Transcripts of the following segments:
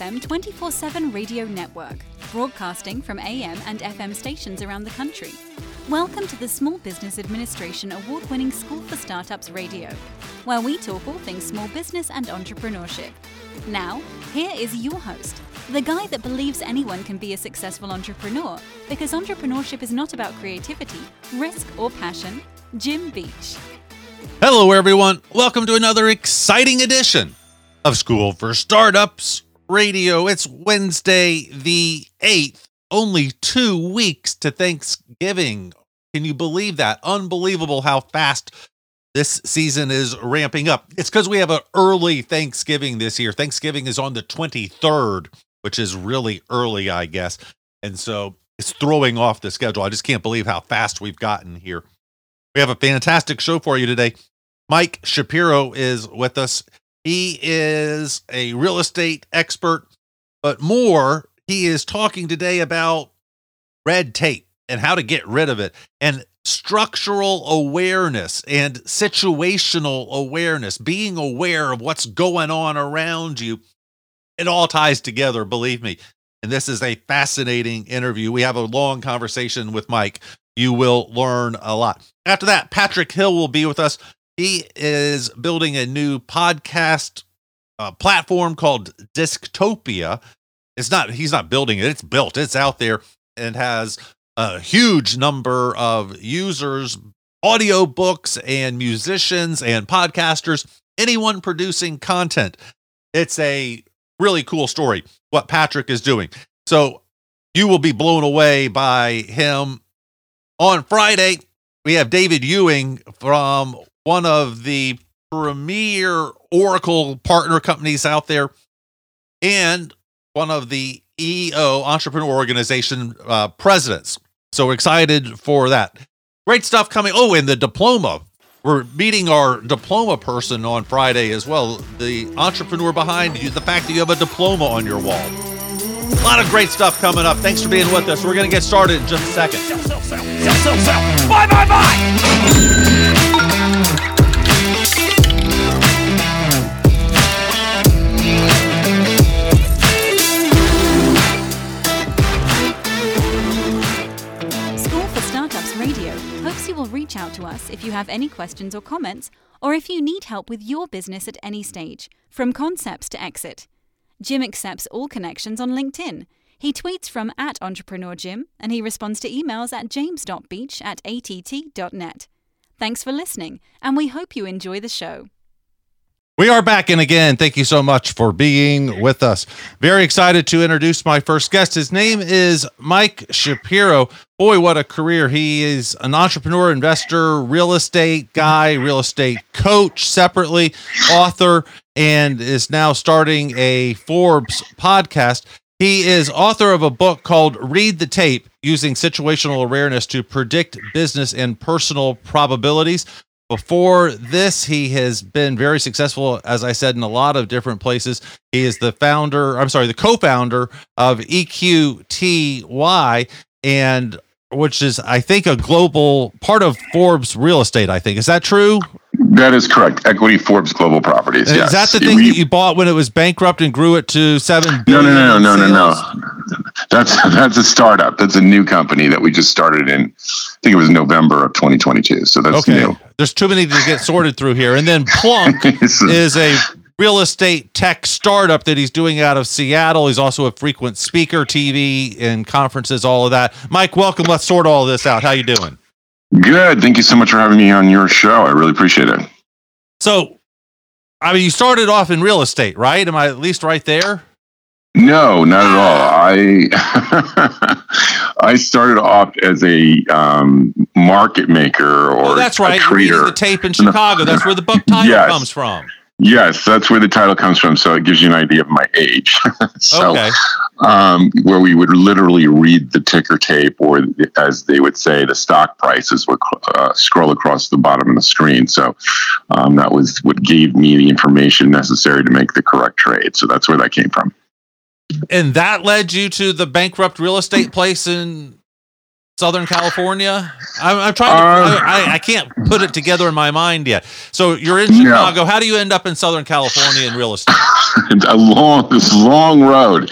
FM 24 7 radio network, broadcasting from AM and FM stations around the country. Welcome to the Small Business Administration award winning School for Startups Radio, where we talk all things small business and entrepreneurship. Now, here is your host, the guy that believes anyone can be a successful entrepreneur because entrepreneurship is not about creativity, risk, or passion, Jim Beach. Hello, everyone. Welcome to another exciting edition of School for Startups Radio. It's Wednesday, the 8th, only two weeks to Thanksgiving. Can you believe that? Unbelievable how fast this season is ramping up. It's because we have an early Thanksgiving this year. Thanksgiving is on the 23rd, which is really early, I guess. And so it's throwing off the schedule. I just can't believe how fast we've gotten here. We have a fantastic show for you today. Mike Shapiro is with us. He is a real estate expert, but more, he is talking today about red tape and how to get rid of it and structural awareness and situational awareness, being aware of what's going on around you. It all ties together, believe me. And this is a fascinating interview. We have a long conversation with Mike. You will learn a lot. After that, Patrick Hill will be with us. He is building a new podcast uh, platform called Disctopia. It's not, he's not building it, it's built, it's out there and has a huge number of users, audiobooks, and musicians and podcasters, anyone producing content. It's a really cool story what Patrick is doing. So you will be blown away by him. On Friday, we have David Ewing from one of the premier Oracle partner companies out there and one of the EO Entrepreneur Organization uh, presidents. So we're excited for that. Great stuff coming. Oh, and the diploma. We're meeting our diploma person on Friday as well. The entrepreneur behind you, the fact that you have a diploma on your wall. A lot of great stuff coming up. Thanks for being with us. We're going to get started in just a second. Buy, buy, buy. Reach out to us if you have any questions or comments, or if you need help with your business at any stage, from concepts to exit. Jim accepts all connections on LinkedIn. He tweets from at Entrepreneur Jim, and he responds to emails at james.beach at att.net. Thanks for listening, and we hope you enjoy the show. We are back and again. Thank you so much for being with us. Very excited to introduce my first guest. His name is Mike Shapiro. Boy, what a career. He is an entrepreneur, investor, real estate guy, real estate coach separately, author, and is now starting a Forbes podcast. He is author of a book called Read the Tape Using Situational Awareness to Predict Business and Personal Probabilities. Before this, he has been very successful, as I said, in a lot of different places. He is the founder, I'm sorry, the co founder of EQTY, and which is, I think, a global part of Forbes real estate. I think. Is that true? That is correct. Equity Forbes Global Properties. Yes. Is that the thing We- that you bought when it was bankrupt and grew it to seven No, billion? no, no, no, no, no. That's that's a startup. That's a new company that we just started in. I think it was November of 2022. So that's Okay. new. There's too many to get sorted through here. And then Plunk is a real estate tech startup that he's doing out of Seattle. He's also a frequent speaker, TV and conferences, all of that. Mike, welcome. Let's sort all this out. How you doing? Good. Thank you so much for having me on your show. I really appreciate it. So, I mean, you started off in real estate, right? Am I at least right there? No, not at all. I I started off as a um, market maker or Oh, that's right. Trader. the tape in Chicago. That's where the book title Yes. comes from. Yes, that's where the title comes from. So it gives you an idea of my age. so, okay. um, where we would literally read the ticker tape, or as they would say, the stock prices would uh, scroll across the bottom of the screen. So um, that was what gave me the information necessary to make the correct trade. So that's where that came from. And that led you to the bankrupt real estate place in Southern California. I'm, I'm trying to. Uh, I, I can't put it together in my mind yet. So you're in. Chicago. How do you end up in Southern California in real estate? a long this long road.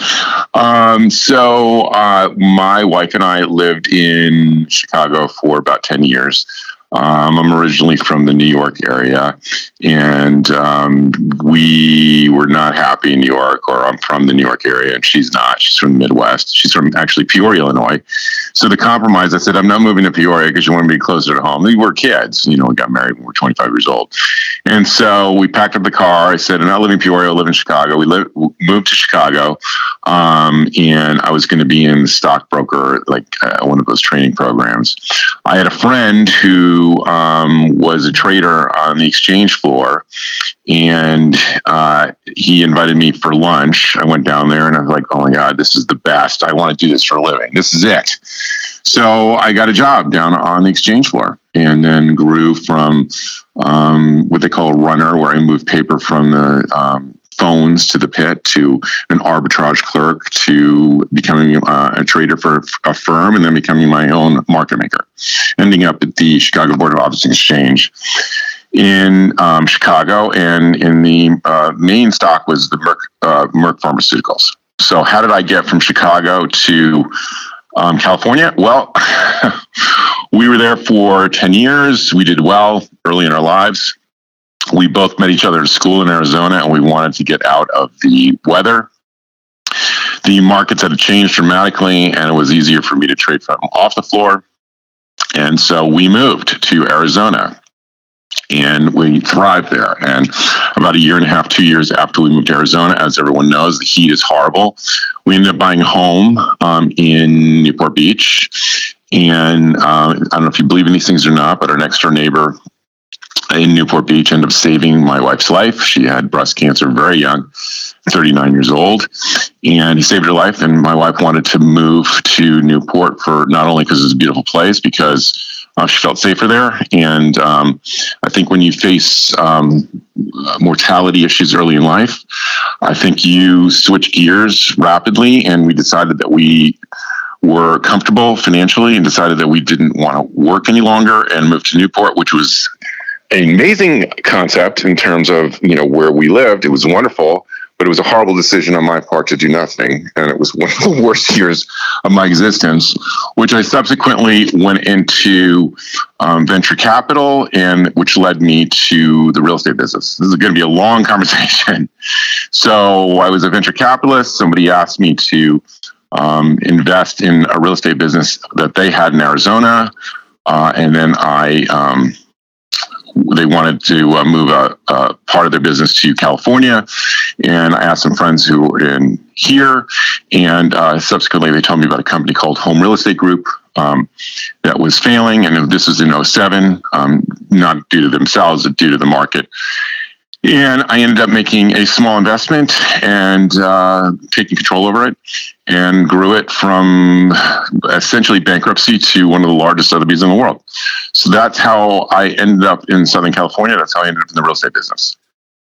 Um, so uh, my wife and I lived in Chicago for about ten years. Um, I'm originally from the New York area, and um, we were not happy in New York. Or I'm from the New York area, and she's not. She's from the Midwest. She's from actually Peoria, Illinois. So the compromise, I said, I'm not moving to Peoria because you want to be closer to home. We were kids, you know. We got married when we were 25 years old, and so we packed up the car. I said, I'm not living in Peoria. I live in Chicago. We live, moved to Chicago, um, and I was going to be in the stockbroker, like uh, one of those training programs. I had a friend who um, was a trader on the exchange floor, and uh, he invited me for lunch. I went down there, and I was like, "Oh my god, this is the best! I want to do this for a living. This is it." So I got a job down on the exchange floor, and then grew from um, what they call a runner, where I moved paper from the um, phones to the pit to an arbitrage clerk to becoming uh, a trader for a firm and then becoming my own market maker, ending up at the Chicago Board of Options Exchange in um, Chicago, and in the uh, main stock was the Merck, uh, Merck Pharmaceuticals. So, how did I get from Chicago to um, California? Well, we were there for 10 years. We did well early in our lives. We both met each other at school in Arizona and we wanted to get out of the weather. The markets had changed dramatically and it was easier for me to trade from off the floor. And so we moved to Arizona and we thrived there. And about a year and a half, two years after we moved to Arizona, as everyone knows, the heat is horrible. We ended up buying a home um, in Newport Beach. And uh, I don't know if you believe in these things or not, but our next door neighbor in Newport Beach ended up saving my wife's life. She had breast cancer very young, 39 years old, and he saved her life. And my wife wanted to move to Newport for not only because it's a beautiful place, because uh, she felt safer there. And um, I think when you face um, mortality issues early in life, I think you switch gears rapidly. And we decided that we were comfortable financially and decided that we didn't want to work any longer and moved to Newport, which was amazing concept in terms of you know where we lived. It was wonderful, but it was a horrible decision on my part to do nothing, and it was one of the worst years of my existence. Which I subsequently went into um, venture capital, and which led me to the real estate business. This is going to be a long conversation. So I was a venture capitalist. Somebody asked me to um, invest in a real estate business that they had in Arizona, uh, and then I. Um, they wanted to uh, move a, a, part of their business to California. And I asked some friends who were in here. And uh, subsequently, they told me about a company called HOM Real Estate Group um, that was failing. And this was in 07, um, not due to themselves, but due to the market. And I ended up making a small investment and uh, taking control over it and grew it from essentially bankruptcy to one of the largest Sotheby's in the world. So that's how I ended up in Southern California. That's how I ended up in the real estate business.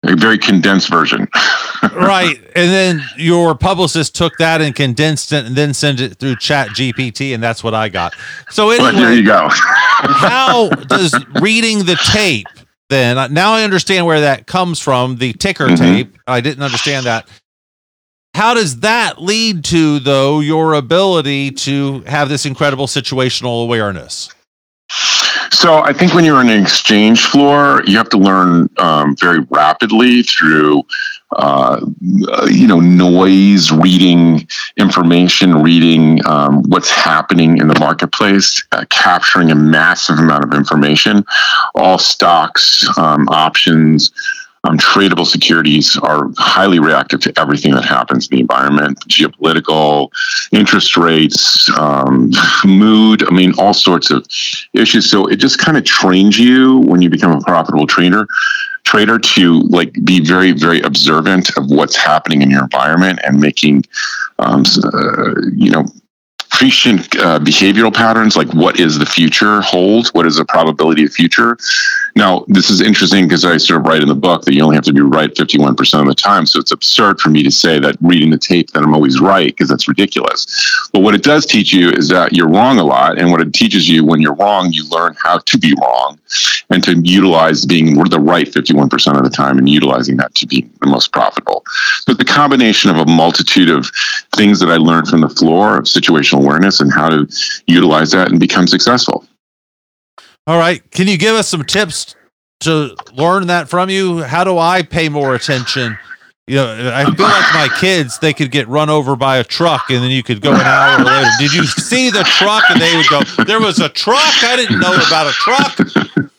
A very condensed version. right. And then your publicist took that and condensed it and then sent it through Chat GPT, and that's what I got. So anyway, But there you go. how does reading the tape then uh, now I understand where that comes from the ticker Mhm. tape. I didn't understand that. How does that lead to though your ability to have this incredible situational awareness? So I think when you're on an exchange floor, you have to learn um, very rapidly through, uh, you know, noise, reading information, reading um, what's happening in the marketplace, uh, capturing a massive amount of information. All stocks, um, options, um, tradable securities are highly reactive to everything that happens in the environment, geopolitical, interest rates, um, mood. I mean, all sorts of issues. So it just kind of trains you when you become a profitable trader trader to like be very very observant of what's happening in your environment and making um, uh, you know prescient uh, behavioral patterns like what is the future hold? What is the probability of future Now, this is interesting because I sort of write in the book that you only have to be right 51% of the time. So it's absurd for me to say that reading the tape that I'm always right because that's ridiculous. But what it does teach you is that you're wrong a lot. And what it teaches you when you're wrong, you learn how to be wrong and to utilize being the right 51% of the time and utilizing that to be the most profitable. But the combination of a multitude of things that I learned from the floor of situational awareness and how to utilize that and become successful. All right. Can you give us some tips to learn that from you? How do I pay more attention? You know, I feel like my kids, they could get run over by a truck and then you could go an hour later. Did you see the truck? And they would go, There was a truck. I didn't know about a truck.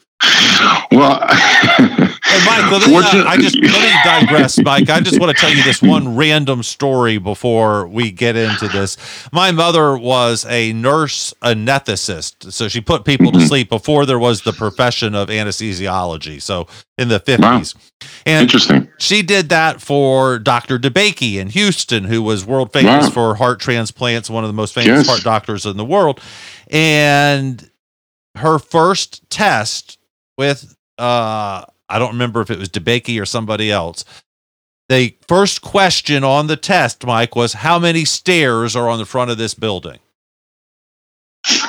Well, Hey, Mike, let me, uh, I just let me digress, Mike. I just want to tell you this one random story before we get into this. My mother was a nurse anesthetist, so she put people to sleep before there was the profession of anesthesiology. So in the fifties, and interesting. she did that for Dr. DeBakey in Houston, who was world famous Wow. for heart transplants, one of the most famous Yes. heart doctors in the world. And her first test with uh I don't remember if it was DeBakey or somebody else. The first question on the test, Mike, was how many stairs are on the front of this building?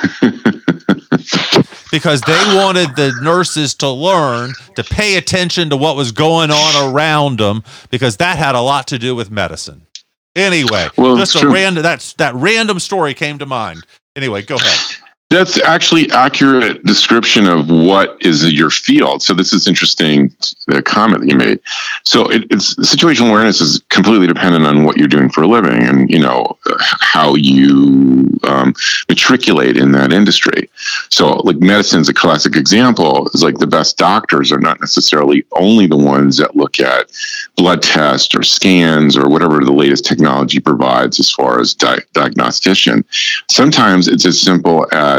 because they wanted the nurses to learn to pay attention to what was going on around them because that had a lot to do with medicine. Anyway, Well, just a true. random that's that random story came to mind. Anyway, go ahead. That's actually accurate description of what is your field. So this is interesting, the comment that you made. So it, it's situational awareness is completely dependent on what you're doing for a living and, you know, how you um, matriculate in that industry. So like medicine is a classic example is like the best doctors are not necessarily only the ones that look at blood tests or scans or whatever the latest technology provides as far as di- diagnostician sometimes it's as simple as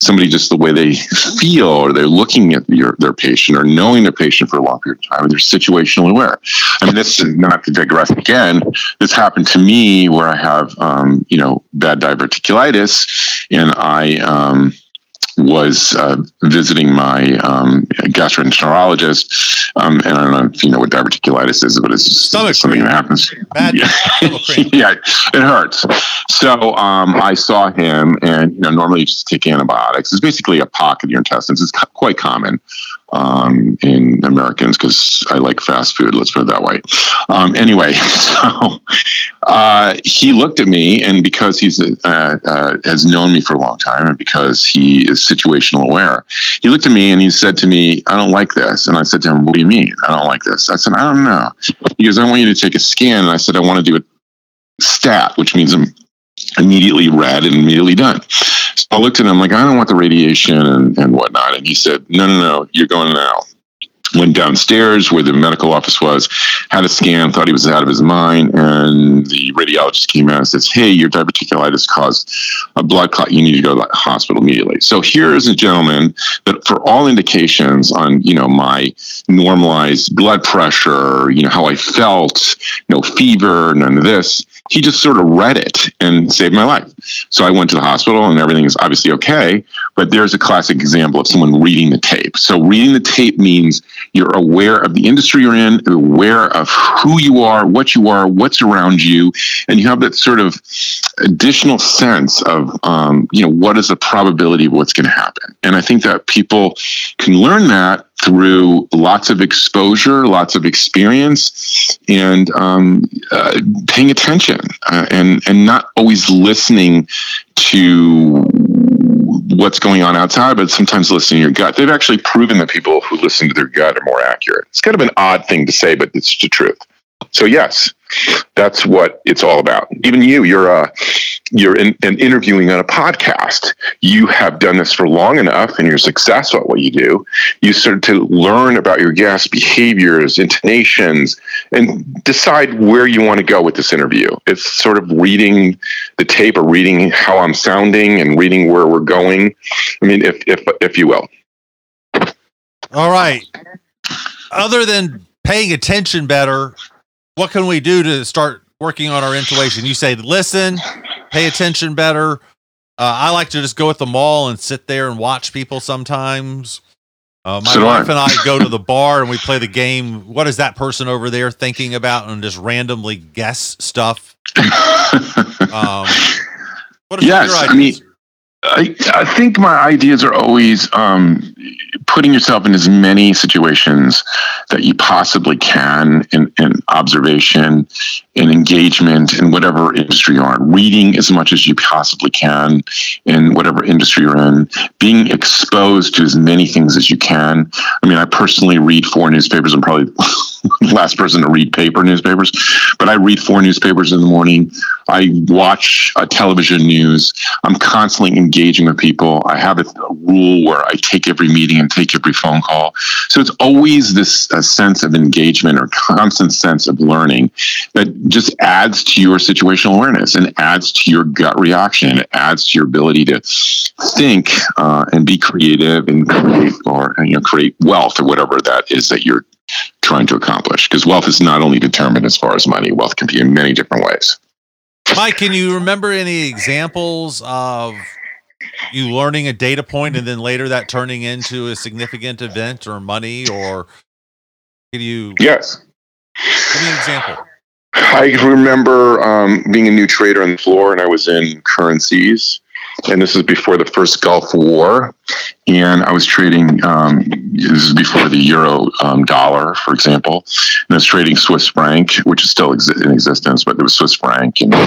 somebody just the way they feel or they're looking at your, their patient or knowing their patient for a long period of time they're situationally aware. I mean this is not to digress again. This happened to me where i have um, you know bad diverticulitis and i um, was uh, visiting my um, gastroenterologist, um, and I don't know if you know what diverticulitis is, but it's Stomach something that happens. Bad Yeah. yeah, it hurts. So um, I saw him, and you know, normally you just take antibiotics. It's basically a pock in your intestines. It's quite common um, in Americans because I like fast food. Let's put it that way. Um, anyway, so uh, he looked at me, and because he's uh, uh, has known me for a long time, and because he is situational aware, he looked at me and he said to me, "I don't like this." And I said to him, "What do you mean? I don't like this?" I said, "I don't know." He goes, "I want you to take a scan." And I said, "I want to do a stat, which means I'm immediately read and immediately done." I looked at him like, "I don't want the radiation and, and whatnot." And he said, "No, no, no, you're going now." Went downstairs where the medical office was, had a scan, thought he was out of his mind, and the radiologist came out and says, "Hey, your diverticulitis caused a blood clot. You need to go to the hospital immediately." So here is a gentleman that, for all indications on you know my normalized blood pressure, you know how I felt, no fever, none of this, he just sort of read it and saved my life. So I went to the hospital, and everything is obviously okay. But there's a classic example of someone reading the tape. So reading the tape means you're aware of the industry you're in, aware of who you are, what you are, what's around you, and you have that sort of additional sense of, um, you know, what is the probability of what's going to happen. And I think that people can learn that through lots of exposure, lots of experience, and um, uh, paying attention, uh, and and not always listening to what's going on outside, but sometimes listening to your gut. They've actually proven that people who listen to their gut are more accurate. It's kind of an odd thing to say, but it's the truth. So yes, that's what it's all about. Even you, you're uh, you're in, in interviewing on a podcast. You have done this for long enough, and you're successful at what you do. You start to learn about your guests' behaviors, intonations, and decide where you want to go with this interview. It's sort of reading the tape or reading how I'm sounding and reading where we're going. I mean, if if if you will. All right. Other than paying attention better, what can we do to start working on our intuition? You say listen, pay attention better. Uh, I like to just go at the mall and sit there and watch people sometimes. Uh, my So wife and I go to the bar and we play the game. What is that person over there thinking about? And just randomly guess stuff. Um, what are Yes, your I ideas? I, I think my ideas are always um, putting yourself in as many situations that you possibly can in, in observation, in engagement, in whatever industry you're in, reading as much as you possibly can in whatever industry you're in, being exposed to as many things as you can. I mean, I personally read four newspapers. I'm probably the last person to read paper newspapers, but I read four newspapers in the morning. I watch uh, television news. I'm constantly engaging with people. I have a, a rule where I take every meeting and take every phone call. So it's always this uh, sense of engagement or constant sense of learning that just adds to your situational awareness and adds to your gut reaction. It adds to your ability to think uh, and be creative and create or you know create wealth or whatever that is that you're trying to accomplish. Because wealth is not only determined as far as money. Wealth can be in many different ways. Mike, can you remember any examples of you learning a data point and then later that turning into a significant event or money or can you Yes. give me an example? I remember um, being a new trader on the floor, and I was in currencies. And this is before the first Gulf War. And I was trading, um, this is before the euro um, dollar, for example. And I was trading Swiss franc, which is still exi- in existence, but there was Swiss franc and uh,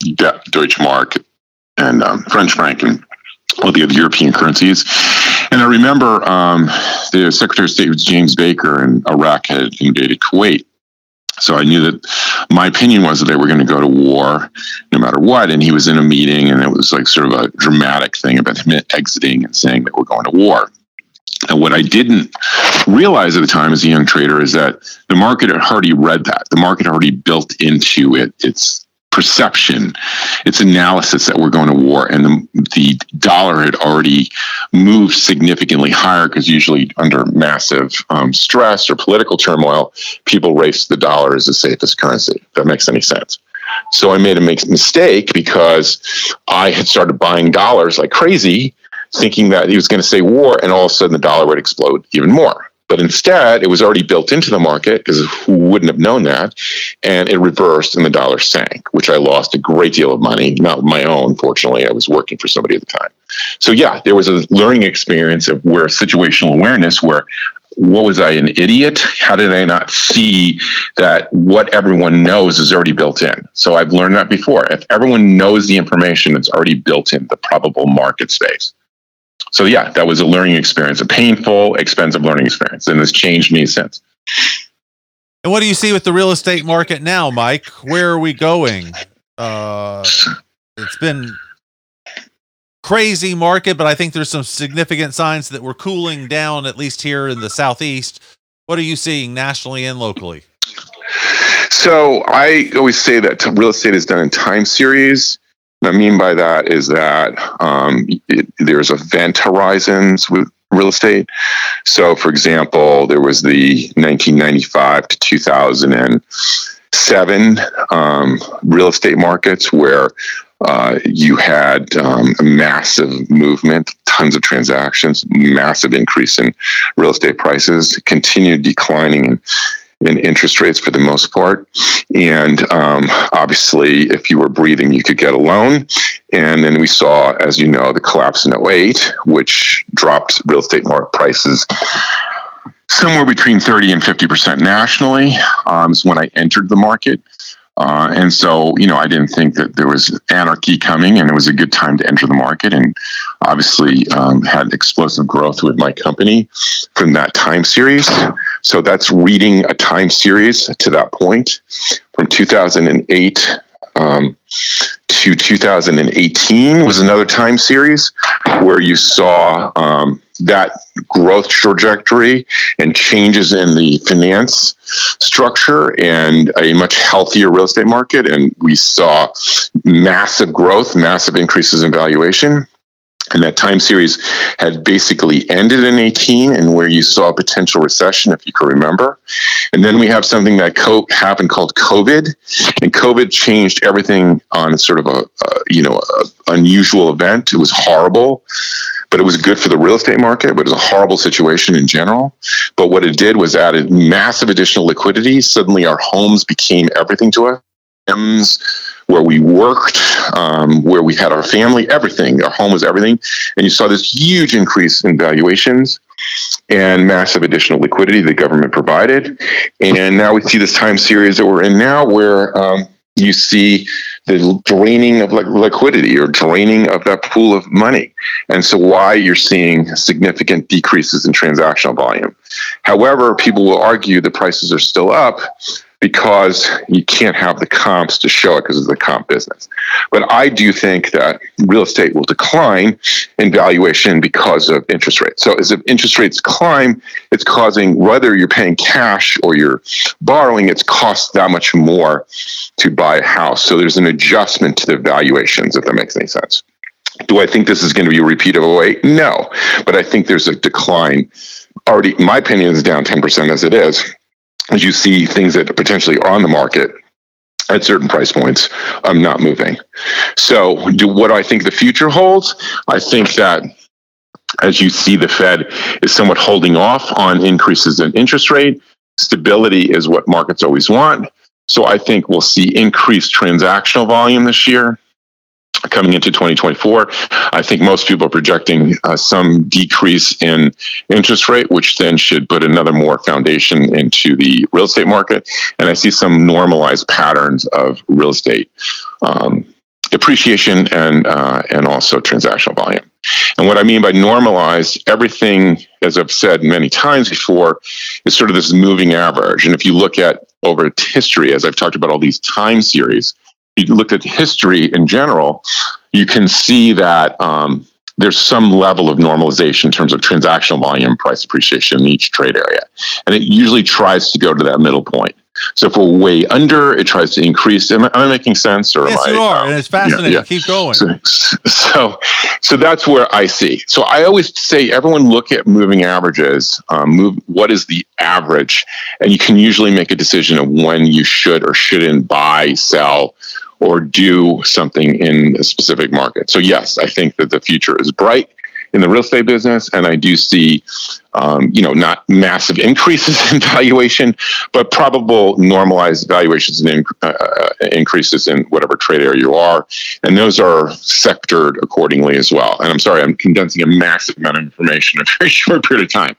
De- Deutsche Mark and um, French franc and all the other European currencies. And I remember um, the Secretary of State was James Baker, and Iraq had invaded Kuwait. So I knew that my opinion was that they were going to go to war no matter what. And he was in a meeting, and it was like sort of a dramatic thing about him exiting and saying that we're going to war. And what I didn't realize at the time as a young trader is that the market had already read that. The market had already built into it its perception, its analysis that we're going to war, and the, the dollar had already moved significantly higher because usually under massive um, stress or political turmoil, people race the dollar as the safest currency. That makes any sense. So I made a mistake because I had started buying dollars like crazy, thinking that he was going to say war, and all of a sudden the dollar would explode even more. But instead, it was already built into the market because who wouldn't have known that? And it reversed and the dollar sank, which I lost a great deal of money, not my own, fortunately. I was working for somebody at the time. So, yeah, there was a learning experience of where situational awareness, where what was I, an idiot? How did I not see that what everyone knows is already built in? So I've learned that before. If everyone knows the information, it's already built in the probable market space. So yeah, that was a learning experience, a painful, expensive learning experience, and it's changed me since. And what do you see with the real estate market now, Mike? Where are we going? Uh, it's been crazy market, but I think there's some significant signs that we're cooling down, at least here in the southeast. What are you seeing nationally and locally? So I always say that real estate is done in time series. What I mean by that is that um, it, there's event horizons with real estate. So, for example, there was the 1995 to 2007 um, real estate markets where uh, you had um, a massive movement, tons of transactions, massive increase in real estate prices, continued declining in, in interest rates for the most part. And um, obviously, if you were breathing, you could get a loan. And then we saw, as you know, the collapse in 08, which dropped real estate market prices somewhere between 30 and 50% nationally. Um, is when I entered the market. Uh, and so, you know, I didn't think that there was anarchy coming and it was a good time to enter the market. And obviously, um, had explosive growth with my company from that time series. So that's reading a time series to that point from 2008 um, to 2018 was another time series where you saw um, that growth trajectory and changes in the finance structure and a much healthier real estate market. And we saw massive growth, massive increases in valuation. And that time series had basically ended in 18 and where you saw a potential recession if you can remember. And then we have something that co- happened called covid. And covid changed everything on sort of a, a you know a unusual event. It was horrible but it was good for the real estate market but it was a horrible situation in general. But what it did was added massive additional liquidity. Suddenly our homes became everything to us where we worked, um, where we had our family, everything. Our home was everything. And you saw this huge increase in valuations and massive additional liquidity the government provided. And now we see this time series that we're in now where um, you see the draining of liquidity or draining of that pool of money. And so why you're seeing significant decreases in transactional volume. However, people will argue the prices are still up because you can't have the comps to show it because it's a comp business. But I do think that real estate will decline in valuation because of interest rates. So as if interest rates climb, it's causing whether you're paying cash or you're borrowing, it's cost that much more to buy a house. So there's an adjustment to the valuations, if that makes any sense. Do I think this is going to be a repeat of 08? No, but I think there's a decline. Already, my opinion is down 10% as it is as you see things that potentially are on the market at certain price points um, not moving. So, do what I think the future holds? I think that as you see, the Fed is somewhat holding off on increases in interest rate. Stability is what markets always want. So, I think we'll see increased transactional volume this year coming into 2024. I think most people are projecting uh, some decrease in interest rate, which then should put another more foundation into the real estate market. And I see some normalized patterns of real estate um, appreciation and uh, and also transactional volume. And what I mean by normalized, everything, as I've said many times before, is sort of this moving average. And if you look at over history, as I've talked about all these time series, you look at history in general, you can see that um, there's some level of normalization in terms of transactional volume, price appreciation in each trade area. And it usually tries to go to that middle point. So if we're way under, it tries to increase. Am I, am I making sense? Or yes, I, you are, um, and it's fascinating. Yeah, yeah. Keep going. So, so, so, that's where I see. So I always say, everyone look at moving averages. Um, move. What is the average? And you can usually make a decision of when you should or shouldn't buy, sell, or do something in a specific market. So, yes, I think that the future is bright in the real estate business, and I do see, um, you know, not massive increases in valuation, but probable normalized valuations and uh, uh, increases in whatever trade area you are, and those are sectored accordingly as well. And I'm sorry, I'm condensing a massive amount of information in a very short period of time.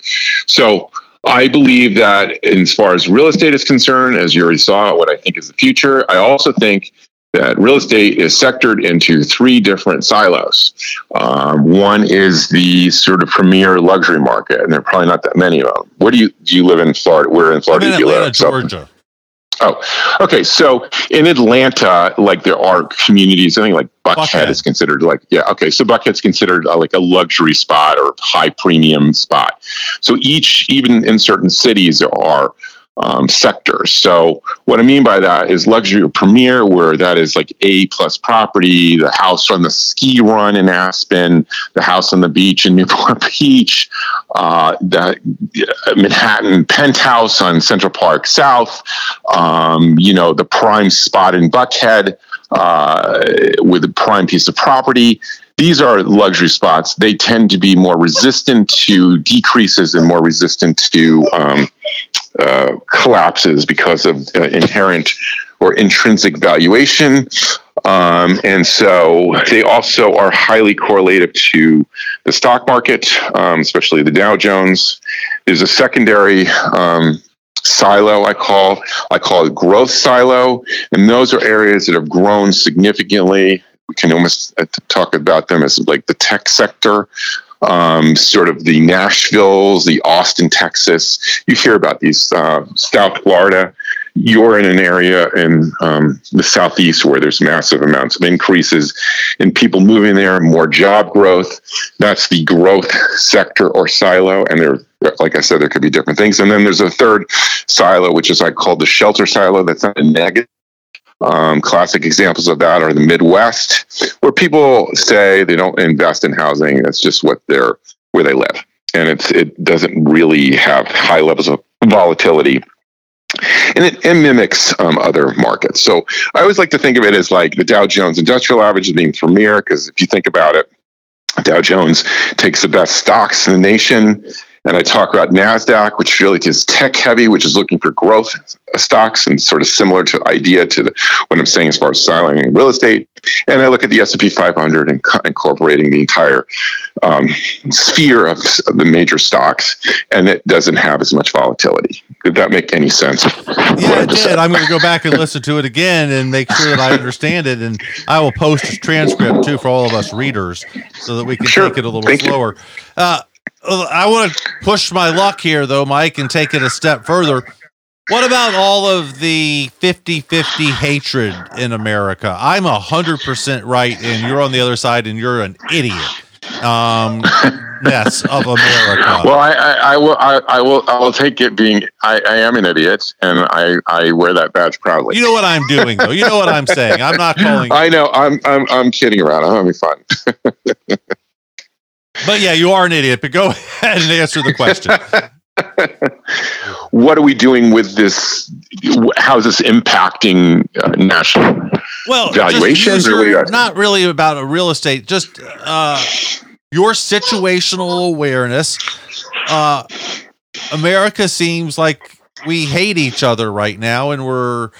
So. I believe that as far as real estate is concerned, as you already saw, what I think is the future, I also think that real estate is sectored into three different silos. Um, one is the sort of premier luxury market, and there are probably not that many of them. Where do you do you live in Florida? Where in Florida in do you Atlanta, live? Georgia. Oh, okay. So in Atlanta, like there are communities. I think like Buckhead, Buckhead. is considered like yeah. Okay, so Buckhead's considered uh, like a luxury spot or high premium spot. So each, even in certain cities, there are um, sectors. So what I mean by that is luxury or premier, where that is like A plus property, the house on the ski run in Aspen, the house on the beach in Newport Beach, uh, the Manhattan penthouse on Central Park South, um, you know, the prime spot in Buckhead uh, with a prime piece of property these are luxury spots. They tend to be more resistant to decreases and more resistant to um, uh, collapses because of uh, inherent or intrinsic valuation. Um, and so they also are highly correlated to the stock market, um, especially the Dow Jones. There's a secondary um, silo I call I call it growth silo, and those are areas that have grown significantly. We can almost uh, talk about them as like the tech sector um, sort of the Nashvilles, the Austin, Texas. You hear about these uh, South Florida. You're in an area in um, the southeast where there's massive amounts of increases in people moving there, more job growth. That's the growth sector or silo, and there like I said, there could be different things. And then there's a third silo, which is I call the shelter silo. That's not a negative Um, classic examples of that are the Midwest, where people say they don't invest in housing. That's just what they're where they live, and it's it doesn't really have high levels of volatility and it, it mimics um, other markets. So I always like to think of it as like the Dow Jones Industrial Average being premier, because if you think about it, Dow Jones takes the best stocks in the nation and I talk about NASDAQ, which really is tech heavy, which is looking for growth stocks and sort of similar to idea to the, what I'm saying as far as styling real estate. And I look at the S&P 500 and co- incorporating the entire um, sphere of, of, the major stocks, and it doesn't have as much volatility. Did that make any sense? Yeah, it did. I'm going to go back and listen to it again and make sure that I understand it. And I will post a transcript too for all of us readers so that we can sure. take it a little Thank slower. Uh, I want to push my luck here, though, Mike, and take it a step further. What about all of the 50 50 hatred in America? I'm 100% right, and you're on the other side, and you're an idiot. Um, mess of America. Well, I, I, I will, I, I, will, I will take it being I, I am an idiot, and I, I wear that badge proudly. You know what I'm doing, though. You know what I'm saying. I'm not calling. I know. I'm, I'm, I'm kidding around. I'm having fun. But yeah, you are an idiot. But go ahead and answer the question. what are we doing with this? How is this impacting uh, national well valuations? Or not really about a real estate, just uh, your situational awareness. Uh, America seems like we hate each other right now, and we're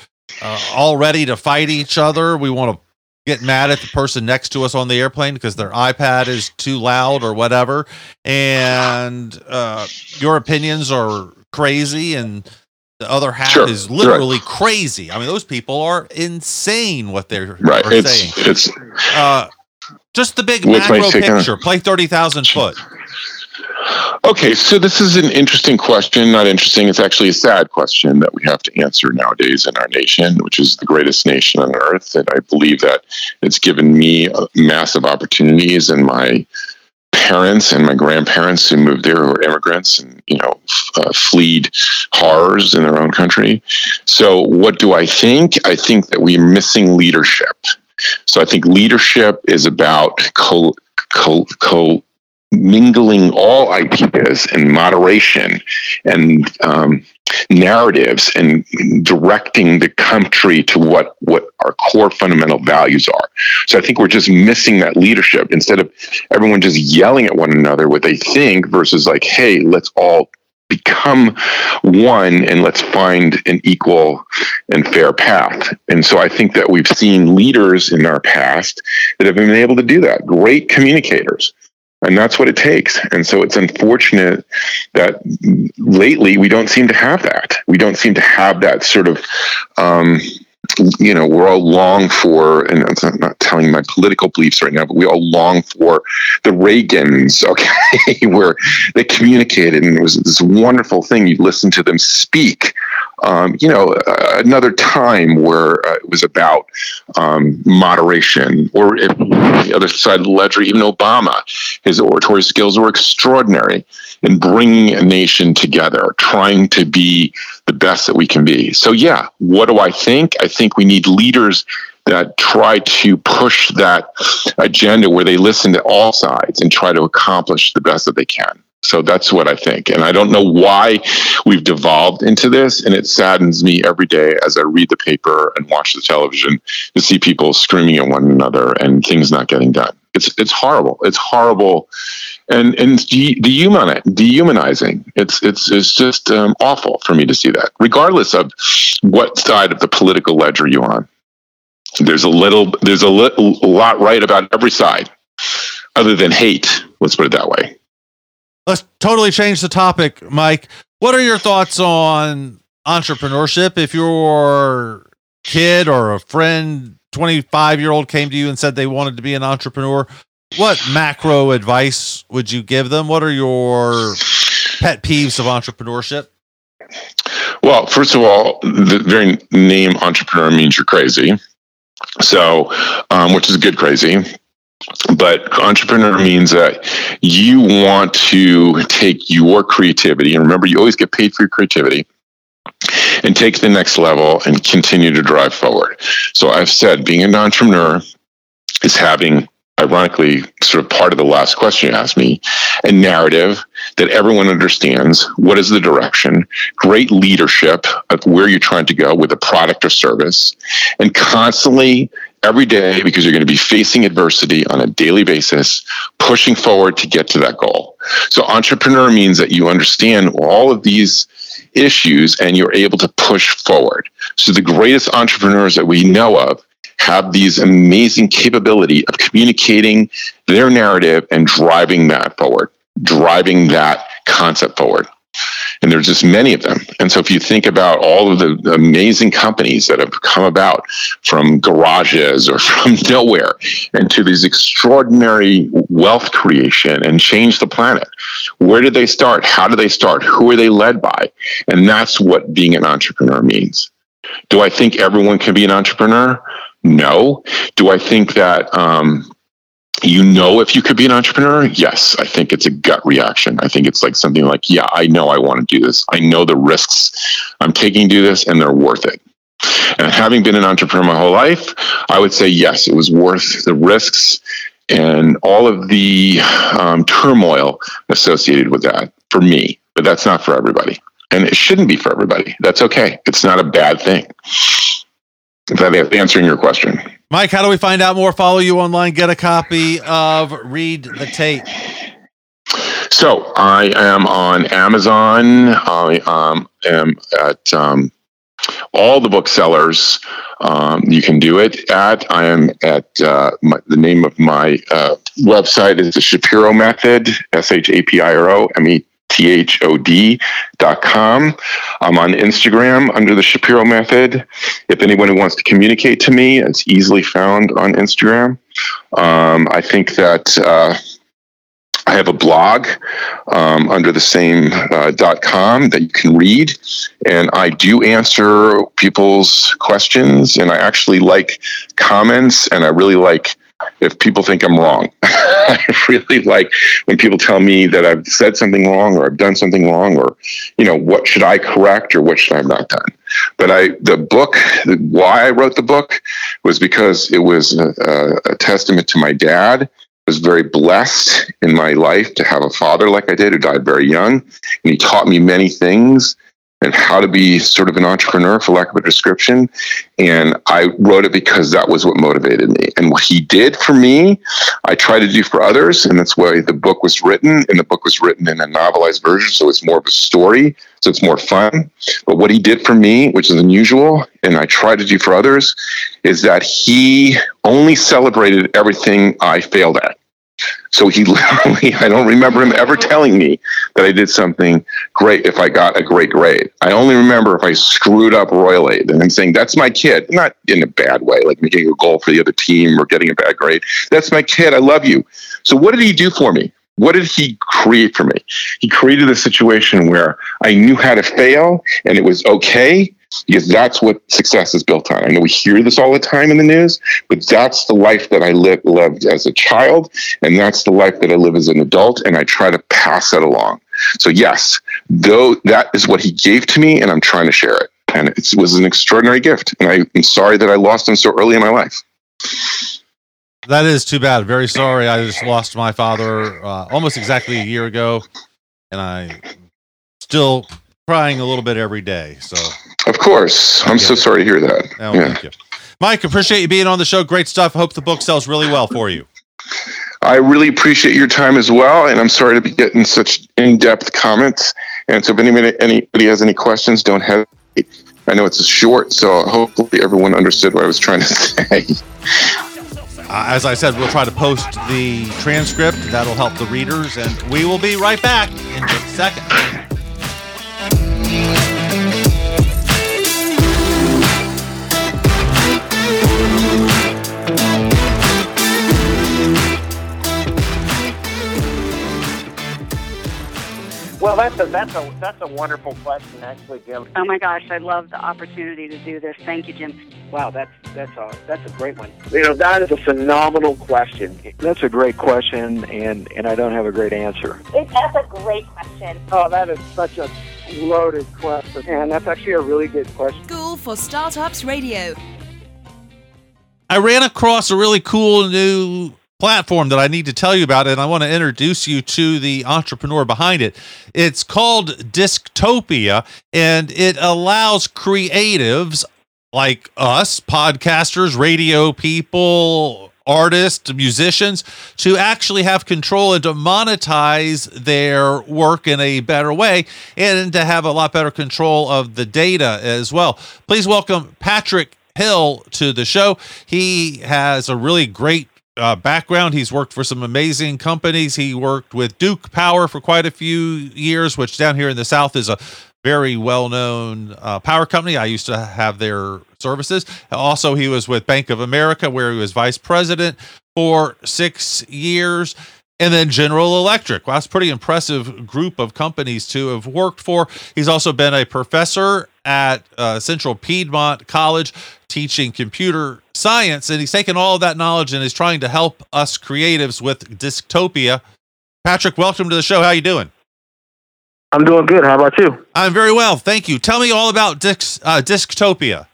uh, all ready to fight each other. We want to get mad at the person next to us on the airplane because their iPad is too loud or whatever. And uh, your opinions are crazy, and the other half sure, is literally crazy. I mean, those people are insane what they're, right. it's, saying. It's uh, just the big macro picture. Play thirty thousand foot. Okay, so this is an interesting question. Not interesting. It's actually a sad question that we have to answer nowadays in our nation, which is the greatest nation on earth. And I believe that it's given me massive opportunities and my parents and my grandparents who moved there who are immigrants and you know uh, fleed horrors in their own country so what do i think i think that we're missing leadership so i think leadership is about co, co, co mingling all ideas in moderation and um, narratives and directing the country to what what our core fundamental values are. So I think we're just missing that leadership instead of everyone just yelling at one another what they think versus like, hey, let's all become one and let's find an equal and fair path. And so I think that we've seen leaders in our past that have been able to do that, great communicators and that's what it takes. And so it's unfortunate that lately we don't seem to have that. We don't seem to have that sort of, um, you know, we're all long for, and I'm not telling my political beliefs right now, but we all long for the Reagans, okay, where they communicated and it was this wonderful thing. You listen to them speak um, you know, uh, another time where uh, it was about um, moderation, or if, the other side of the ledger, even Obama, his oratory skills were extraordinary in bringing a nation together, trying to be the best that we can be. So, yeah, what do I think? I think we need leaders that try to push that agenda where they listen to all sides and try to accomplish the best that they can. So that's what I think. And I don't know why we've devolved into this. And it saddens me every day as I read the paper and watch the television to see people screaming at one another and things not getting done. It's it's horrible. It's horrible, and and de- dehumanizing. It's it's it's just um, awful for me to see that, regardless of what side of the political ledger you're on. There's a little, there's a, li- a lot right about every side, other than hate. Let's put it that way let's totally change the topic, Mike. What are your thoughts on entrepreneurship? If your kid or a friend, 25 year old, came to you and said they wanted to be an entrepreneur, what macro advice would you give them? What are your pet peeves of entrepreneurship? Well, first of all, the very name entrepreneur means you're crazy. So, um, which is good crazy but entrepreneur means that you want to take your creativity and remember you always get paid for your creativity and take the next level and continue to drive forward. So I've said being an entrepreneur is having ironically, sort of part of the last question you asked me, a narrative that everyone understands what is the direction, great leadership of where you're trying to go with a product or service, and constantly every day because you're going to be facing adversity on a daily basis, pushing forward to get to that goal. So, entrepreneur means that you understand all of these issues and you're able to push forward. So, the greatest entrepreneurs that we know of have these amazing capability of communicating their narrative and driving that forward, driving that concept forward. And there's just many of them. And so if you think about all of the amazing companies that have come about from garages or from nowhere into these extraordinary wealth creation and change the planet, where did they start? How did they start? Who are they led by? And that's what being an entrepreneur means. Do I think everyone can be an entrepreneur? No. Do I think that um, you know if you could be an entrepreneur? Yes. I think it's a gut reaction. I think it's like something like, yeah, I know I want to do this. I know the risks I'm taking to do this, and they're worth it. And having been an entrepreneur my whole life, I would say yes, it was worth the risks and all of the um, turmoil associated with that for me. But that's not for everybody. And it shouldn't be for everybody. That's okay. It's not a bad thing. Is that answering your question? Mike, how do we find out more? Follow you online, get a copy of Read the Tape. So I am on Amazon. I um, am at um, all the booksellers. Um, you can do it at. I am at uh, my, the name of my uh, website is the Shapiro Method. S H A P I R O M E T-H-O-D dot com. I'm on Instagram under the Shapiro Method. If anyone who wants to communicate to me, it's easily found on Instagram. Um, I think that uh, I have a blog um, under the same uh, dot com that you can read, and I do answer people's questions, and I actually like comments, and I really like if people think I'm wrong. I really like when people tell me that I've said something wrong or I've done something wrong or, you know, what should I correct or what should I have not done. But I, the book, why I wrote the book was because it was a, a testament to my dad. I was very blessed in my life to have a father like I did who died very young. And he taught me many things and how to be sort of an entrepreneur, for lack of a description. And I wrote it because that was what motivated me. And what he did for me, I try to do for others. And that's why the book was written. And the book was written in a novelized version. So it's more of a story. So it's more fun. But what he did for me, which is unusual, and I try to do for others, is that he only celebrated everything I failed at. So he literally, I don't remember him ever telling me that I did something great if I got a great grade. I only remember if I screwed up royally and then saying, that's my kid, not in a bad way, like making a goal for the other team or getting a bad grade. That's my kid. I love you. So what did he do for me? What did he create for me? He created a situation where I knew how to fail and it was okay because that's what success is built on. I know we hear this all the time in the news, but that's the life that I lived, lived as a child, and that's the life that I live as an adult, and I try to pass that along. So yes, though that is what he gave to me, and I'm trying to share it. And it was an extraordinary gift, and I, I'm sorry that I lost him so early in my life. That is too bad. Very sorry. I just lost my father uh, almost exactly a year ago, and I still crying a little bit every day. So, of course, I'm so sorry to hear that. Oh, yeah. Thank you, Mike. Appreciate you being on the show. Great stuff. Hope the book sells really well for you. I really appreciate your time as well, and I'm sorry to be getting such in-depth comments. And so, if anybody anybody has any questions, don't hesitate. I know it's short, so hopefully everyone understood what I was trying to say. Uh, as I said, we'll try to post the transcript. That'll help the readers, and we will be right back in just a second. Well, that's a that's a that's a wonderful question, actually, Jim. Oh my gosh, I love the opportunity to do this. Thank you, Jim. Wow, that's that's a that's a great one. You know, that is a phenomenal question. That's a great question, and and I don't have a great answer. It, that's a great question. Oh, that is such a loaded question, and that's actually a really good question. School for Startups Radio. I ran across a really cool new platform that I need to tell you about, and I want to introduce you to the entrepreneur behind it. It's called Disctopia, and it allows creatives like us, podcasters, radio people, artists, musicians, to actually have control and to monetize their work in a better way and to have a lot better control of the data as well. Please welcome Patrick Hill to the show. He has a really great uh, background. He's worked for some amazing companies. He worked with Duke Power for quite a few years, which down here in the South is a very well known uh, power company. I used to have their services. Also, he was with Bank of America, where he was vice president for six years. And then General Electric. Well, that's pretty impressive group of companies to have worked for. He's also been a professor at uh, Central Piedmont College teaching computer science. And he's taken all of that knowledge and is trying to help us creatives with Disctopia. Patrick, welcome to the show. How are you doing? I'm doing good. How about you? I'm very well. Thank you. Tell me all about Disc, uh, Disctopia.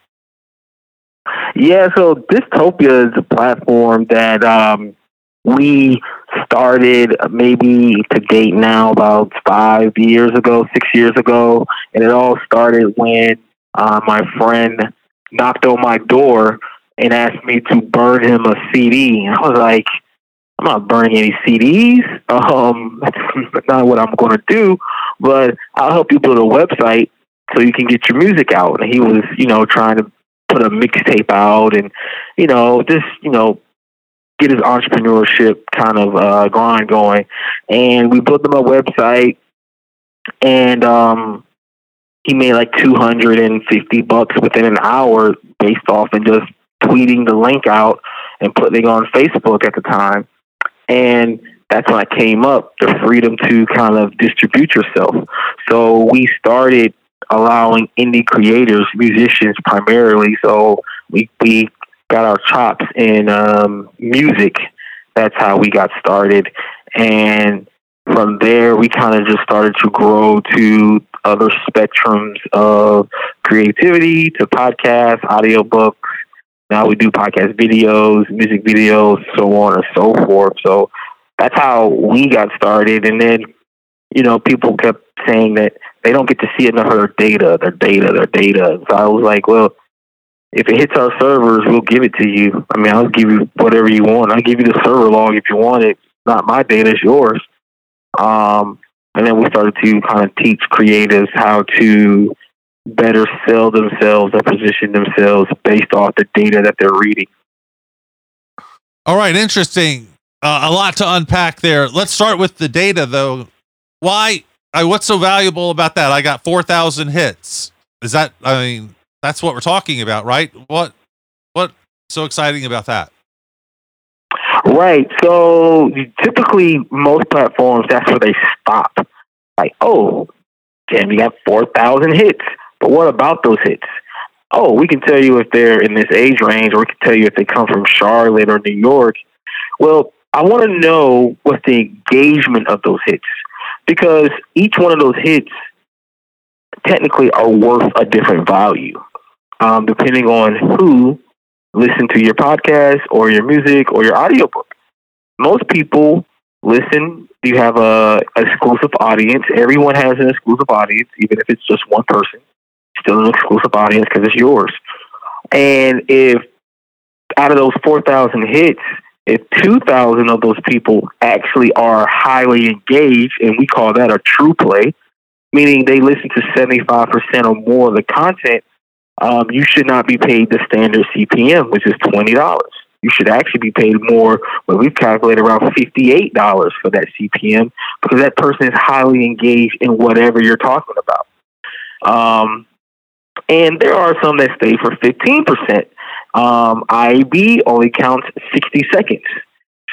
Yeah, so Disctopia is a platform that um, we started maybe to date now about five years ago, six years ago, and it all started when uh, my friend knocked on my door and asked me to burn him a CD. I was like, I'm not burning any CDs. Um, that's not what I'm going to do. But I'll help you build a website so you can get your music out. And he was, you know, trying to put a mixtape out and, you know, just, you know, get his entrepreneurship kind of uh, grind going. And we built him a website and um, he made like 250 bucks within an hour based off and just tweeting the link out and putting it on Facebook at the time. And that's when I came up, the freedom to kind of distribute yourself. So we started allowing indie creators, musicians primarily. So we, we got our chops in um, music. That's how we got started. And from there, we kind of just started to grow to other spectrums of creativity, to podcasts, audiobooks. Now we do podcast videos, music videos, so on and so forth. So that's how we got started. And then, you know, people kept saying that they don't get to see enough of their data, their data, their data. So I was like, well, if it hits our servers, we'll give it to you. I mean, I'll give you whatever you want. I'll give you the server log if you want it. Not my data, it's yours. Um, and then we started to kind of teach creatives how to better sell themselves and position themselves based off the data that they're reading. All right, interesting. Uh, a lot to unpack there. Let's start with the data, though. Why? Uh, what's so valuable about that? I got four thousand hits. Is that? I mean, that's what we're talking about, right? What? What so exciting about that? Right. So typically, most platforms that's where they stop. Like, oh, damn, you got four thousand hits. But what about those hits? Oh, we can tell you if they're in this age range, or we can tell you if they come from Charlotte or New York. Well, I want to know what's the engagement of those hits because each one of those hits technically are worth a different value, um, depending on who listen to your podcast or your music or your audiobook. Most people listen. You have a exclusive audience. Everyone has an exclusive audience, even if it's just one person. Still an exclusive audience because it's yours. And if out of those four thousand hits, if 2,000 of those people actually are highly engaged, and we call that a true play, meaning they listen to 75% or more of the content, um, you should not be paid the standard CPM, which is $20. You should actually be paid more, but we've calculated around $58 for that CPM because that person is highly engaged in whatever you're talking about. Um, and there are some that stay for 15%. Um, IAB only counts 60 seconds.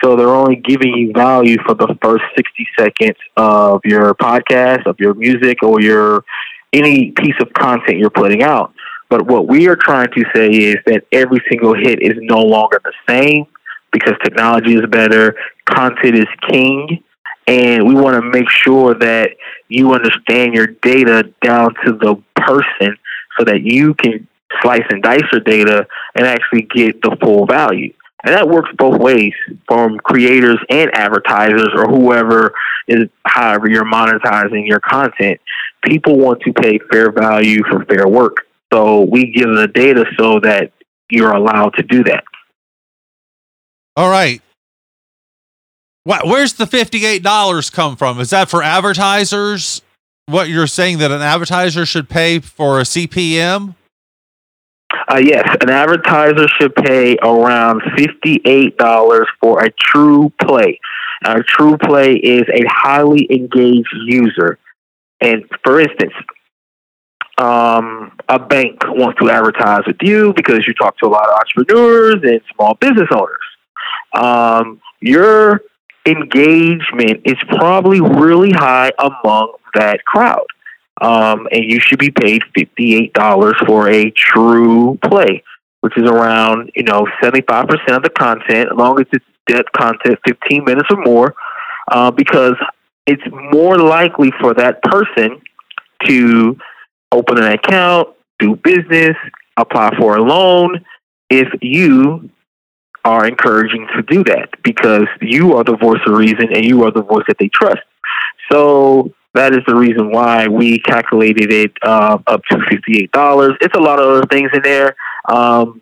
So they're only giving you value for the first 60 seconds of your podcast, of your music, or your any piece of content you're putting out. But what we are trying to say is that every single hit is no longer the same because technology is better, content is king, and we want to make sure that you understand your data down to the person so that you can slice and dice your data and actually get the full value. And that works both ways from creators and advertisers or whoever is, however, you're monetizing your content. People want to pay fair value for fair work. So we give the data so that you're allowed to do that. All right. What, where's the $58 come from? Is that for advertisers? What you're saying that an advertiser should pay for a CPM? Uh, yes, an advertiser should pay around $58 for a true play. A true play is a highly engaged user. And for instance, um, a bank wants to advertise with you because you talk to a lot of entrepreneurs and small business owners. Um, your engagement is probably really high among that crowd. Um, and you should be paid $58 for a true play, which is around, you know, 75% of the content, as long as it's dead content, 15 minutes or more, uh, because it's more likely for that person to open an account, do business, apply for a loan, if you are encouraging to do that because you are the voice of reason and you are the voice that they trust. So that is the reason why we calculated it uh, up to $58. It's a lot of other things in there. Um,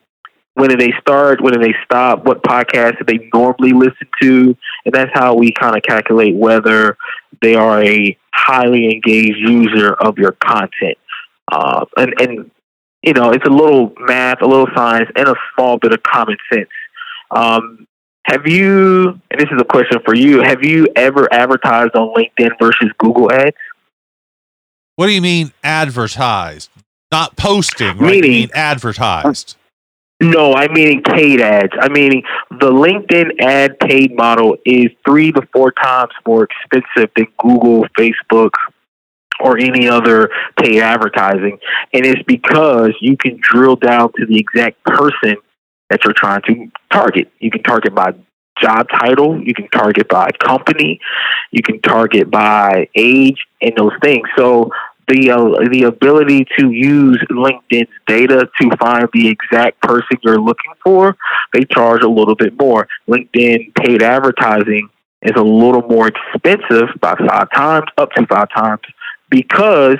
when do they start? When do they stop? What podcasts do they normally listen to? And that's how we kind of calculate whether they are a highly engaged user of your content. Uh, and, and, you know, it's a little math, a little science, and a small bit of common sense. Um, have you, and this is a question for you, have you ever advertised on LinkedIn versus Google ads? What do you mean advertised? Not posting, right? Meaning, you mean advertised. No, I mean paid ads. I mean the LinkedIn ad paid model is three to four times more expensive than Google, Facebook, or any other paid advertising. And it's because you can drill down to the exact person that you're trying to target. You can target by job title, you can target by company, you can target by age and those things. So the uh, the ability to use LinkedIn's data to find the exact person you're looking for, they charge a little bit more. LinkedIn paid advertising is a little more expensive by five times, up to five times, because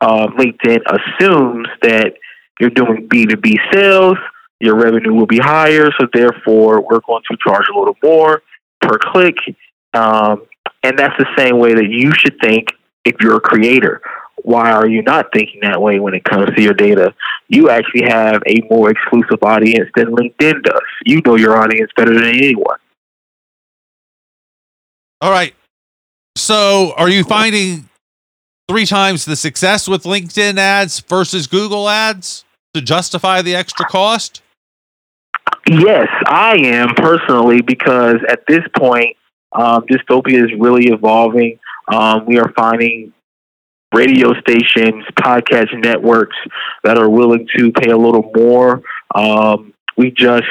uh, LinkedIn assumes that you're doing B2B sales your revenue will be higher. So therefore, we're going to charge a little more per click. Um, and that's the same way that you should think if you're a creator. Why are you not thinking that way when it comes to your data? You actually have a more exclusive audience than LinkedIn does. You know your audience better than anyone. All right. So, are you finding three times the success with LinkedIn ads versus Google ads to justify the extra cost? Yes, I am personally because at this point, um, disctopia is really evolving. Um, we are finding radio stations, podcast networks that are willing to pay a little more. Um, we just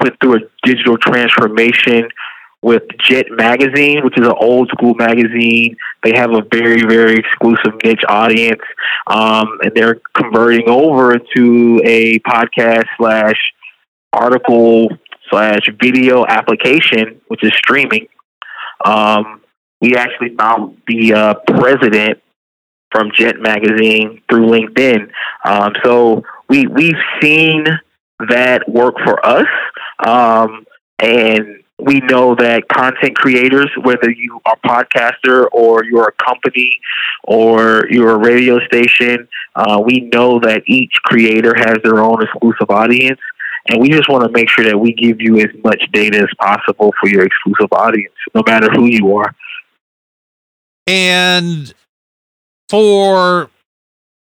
went through a digital transformation with Jet Magazine, which is an old school magazine. They have a very, very exclusive niche audience, um, and they're converting over to a podcast slash article slash video application, which is streaming. Um, we actually found the uh, president from Jet Magazine through LinkedIn. Um, so we we've seen that work for us, um, and we know that content creators, whether you are a podcaster or you're a company or you're a radio station, uh, we know that each creator has their own exclusive audience. And we just want to make sure that we give you as much data as possible for your exclusive audience, no matter who you are. And for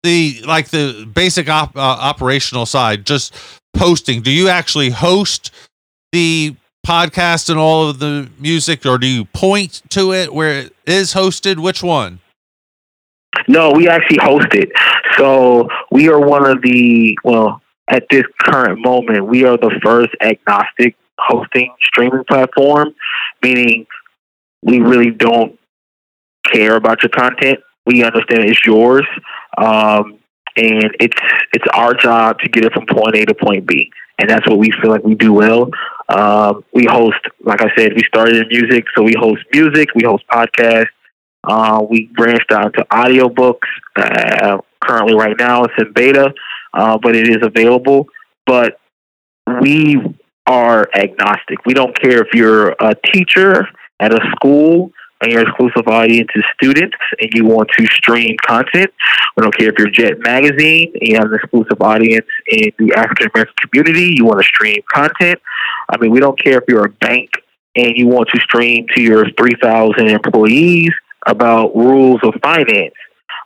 the like the basic op, uh, operational side, just posting, do you actually host the podcast and all of the music, or do you point to it where it is hosted? Which one? No, we actually host it. So we are one of the well, at this current moment, we are the first agnostic hosting streaming platform, meaning we really don't care about your content. We understand it's yours, um, and it's it's our job to get it from point A to point B, and that's what we feel like we do well. Um, we host, like I said, we started in music, so we host music, we host podcasts. Uh, we branched out to audiobooks. Uh, currently, right now, it's in beta, uh, but it is available. But we are agnostic. We don't care if you're a teacher at a school your exclusive audience is students and you want to stream content. We don't care if you're Jet Magazine and you have an exclusive audience in the African American community, you want to stream content. I mean, we don't care if you're a bank and you want to stream to your 3,000 employees about rules of finance.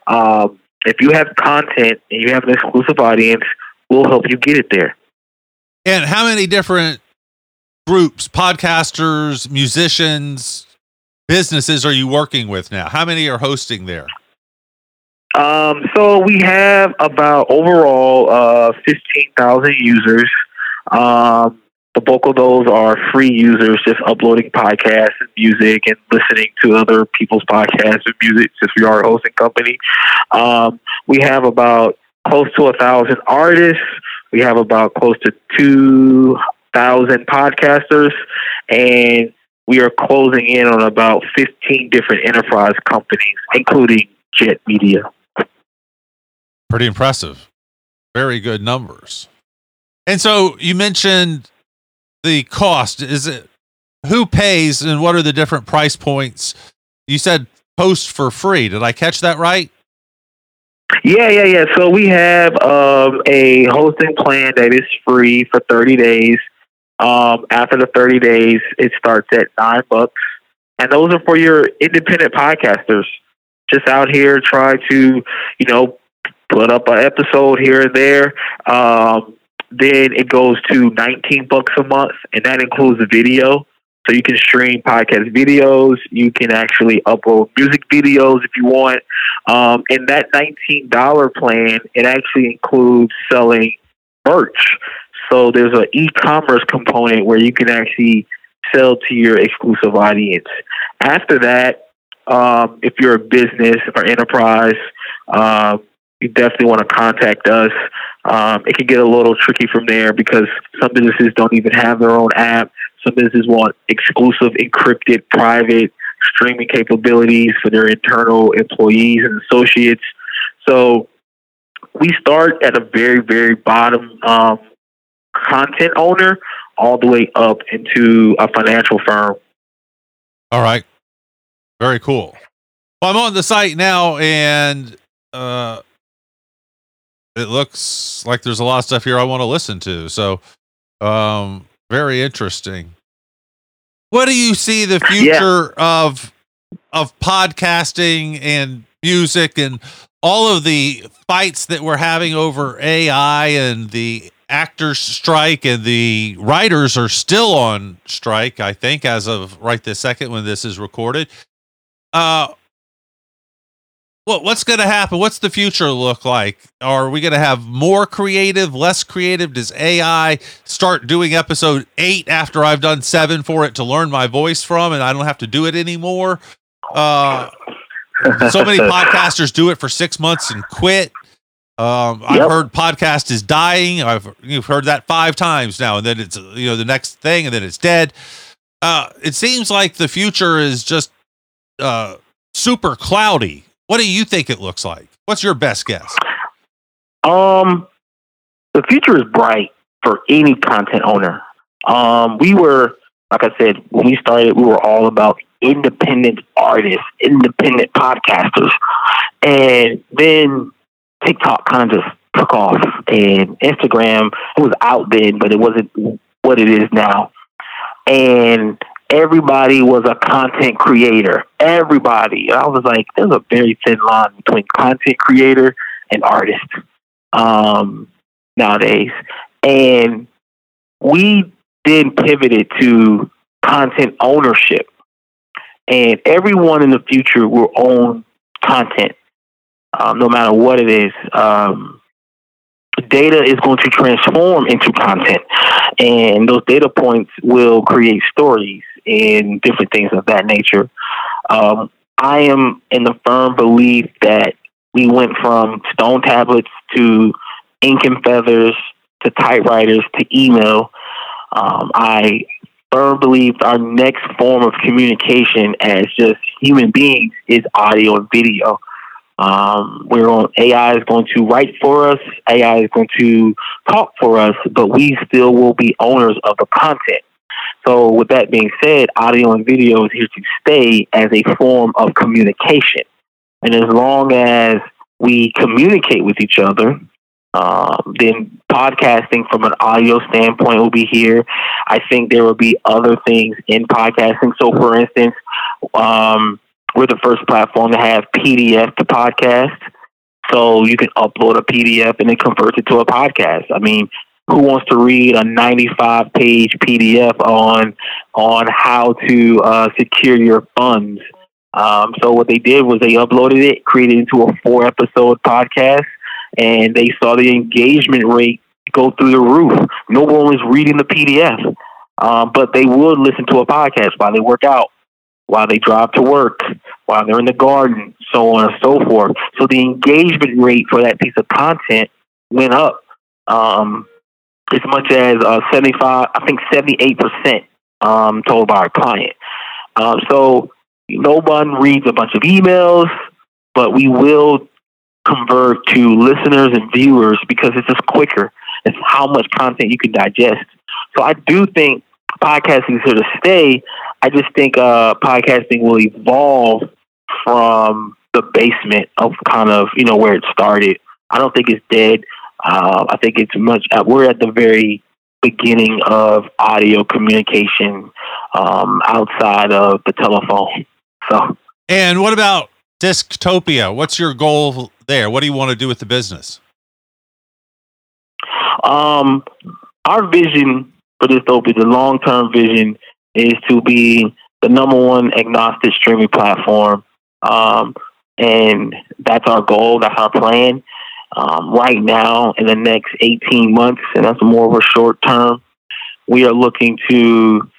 Um, if you have content and you have an exclusive audience, we'll help you get it there. And how many different groups, podcasters, musicians, businesses are you working with now? How many are hosting there? Um, so we have about overall uh, 15,000 users. Um, the bulk of those are free users just uploading podcasts and music and listening to other people's podcasts and music since we are a hosting company. Um, we have about close to a thousand artists. We have about close to 2,000 podcasters. And we are closing in on about 15 different enterprise companies, including Jet Media. Pretty impressive. Very good numbers. And so you mentioned the cost. Is it who pays and what are the different price points? You said post for free. Did I catch that right? Yeah, yeah, yeah. So we have um, a hosting plan that is free for 30 days. Um, after the 30 days, it starts at nine bucks. And those are for your independent podcasters. Just out here trying to, you know, put up an episode here and there. Um, then it goes to 19 bucks a month, and that includes the video. So you can stream podcast videos. You can actually upload music videos if you want. Um, and that $19 plan, it actually includes selling merch. So there's an e-commerce component where you can actually sell to your exclusive audience. After that, um, if you're a business or enterprise, uh, you definitely want to contact us. Um, it can get a little tricky from there because some businesses don't even have their own app. Some businesses want exclusive, encrypted, private streaming capabilities for their internal employees and associates. So we start at a very, very bottom um, content owner all the way up into a financial firm. All right. Very cool. Well, I'm on the site now and uh, it looks like there's a lot of stuff here I want to listen to. So, um, very interesting. What do you see the future yeah. of of podcasting and music and all of the fights that we're having over AI and the actors strike and the writers are still on strike, I think, as of right this second when this is recorded. Uh, what what's going to happen? What's the future look like? Are we going to have more creative, less creative? Does AI start doing episode eight after I've done seven for it to learn my voice from, and I don't have to do it anymore? Uh, so many podcasters do it for six months and quit. Um, yep. I've heard podcast is dying. I've you've heard that five times now, and then it's you know the next thing, and then it's dead. Uh, it seems like the future is just uh, super cloudy. What do you think it looks like? What's your best guess? Um, the future is bright for any content owner. Um, we were, like I said, when we started, we were all about independent artists, independent podcasters, and then TikTok kind of just took off, and Instagram it was out then, but it wasn't what it is now. And everybody was a content creator. Everybody. I was like, there's a very thin line between content creator and artist um, nowadays. And we then pivoted to content ownership. And everyone in the future will own content um, no matter what it is. Um, data is going to transform into content, and those data points will create stories and different things of that nature. Um, I am in the firm belief that we went from stone tablets to ink and feathers to typewriters to email. Um, I firm believe our next form of communication as just human beings is audio and video. Um, we're on AI is going to write for us. AI is going to talk for us, but we still will be owners of the content. So, with that being said, audio and video is here to stay as a form of communication. And as long as we communicate with each other, um, then podcasting from an audio standpoint will be here. I think there will be other things in podcasting. So, for instance, um, we're the first platform to have PDF to podcast. So you can upload a PDF and then convert it to a podcast. I mean, who wants to read a 95 page PDF on on how to uh, secure your funds? Um, so what they did was they uploaded it, created it into a four episode podcast, and they saw the engagement rate go through the roof. No one was reading the PDF, um, but they would listen to a podcast while they work out, while they drive to work, while they're in the garden, so on and so forth. So the engagement rate for that piece of content went up um, as much as uh, 75, I think 78% um, told by our client. Um, so no one reads a bunch of emails, but we will convert to listeners and viewers because it's just quicker. It's how much content you can digest. So I do think podcasting is here to stay. I just think uh, podcasting will evolve from the basement of kind of you know where it started. I don't think it's dead. Uh, I think it's much. Uh, we're at the very beginning of audio communication um, outside of the telephone. So, and what about Disctopia? What's your goal there? What do you want to do with the business? Um, our vision for Disctopia, the long term vision, is to be the number one agnostic streaming platform. Um, and that's our goal. That's our plan. Um, right now, in the next 18 months, and that's more of a short term, we are looking to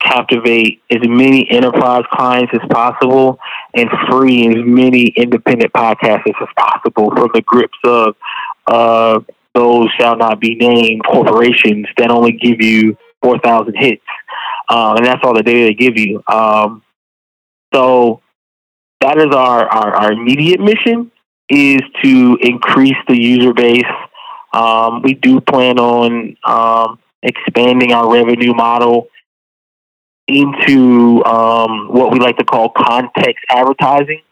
captivate as many enterprise clients as possible and free as many independent podcasters as possible from the grips of uh, those shall not be named corporations that only give you 4,000 hits. Um, and that's all the data they give you. Um, so that is our, our, our, immediate mission is to increase the user base. Um, we do plan on um, expanding our revenue model into um, what we like to call context advertising,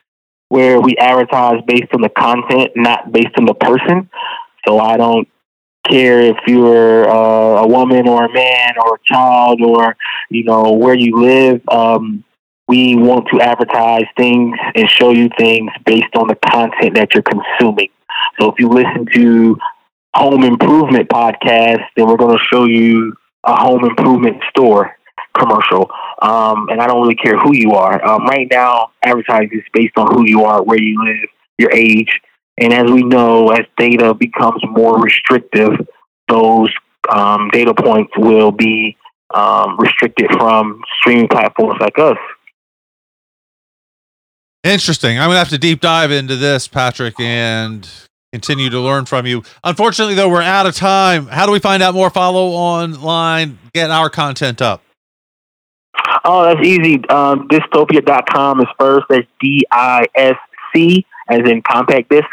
where we advertise based on the content, not based on the person. So I don't care if you're uh, a woman or a man or a child or you know where you live. Um, we want to advertise things and show you things based on the content that you're consuming. So if you listen to home improvement podcast, then we're going to show you a home improvement store commercial. Um, and I don't really care who you are. Um, right now, advertising is based on who you are, where you live, your age, and as we know, as data becomes more restrictive, those um, data points will be um, restricted from streaming platforms like us. Interesting. I'm going to have to deep dive into this, Patrick, and continue to learn from you. Unfortunately, though, we're out of time. How do we find out more? Follow online, get our content up. Oh, that's easy. Um, disctopia.com is first. That's D I S C, as in compact disc.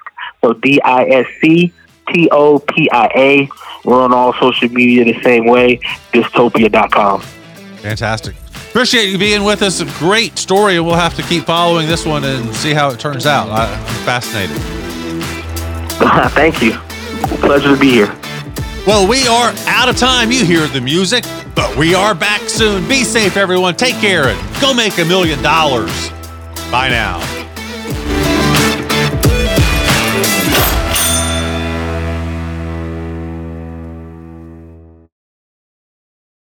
So D I S C T O P I A. We're on all social media the same way. Disctopia.com. Fantastic. Appreciate you being with us. A great story, and we'll have to keep following this one and see how it turns out. I'm fascinated. Thank you. Pleasure to be here. Well, we are out of time. You hear the music, but we are back soon. Be safe, everyone. Take care and go make a million dollars. Bye now.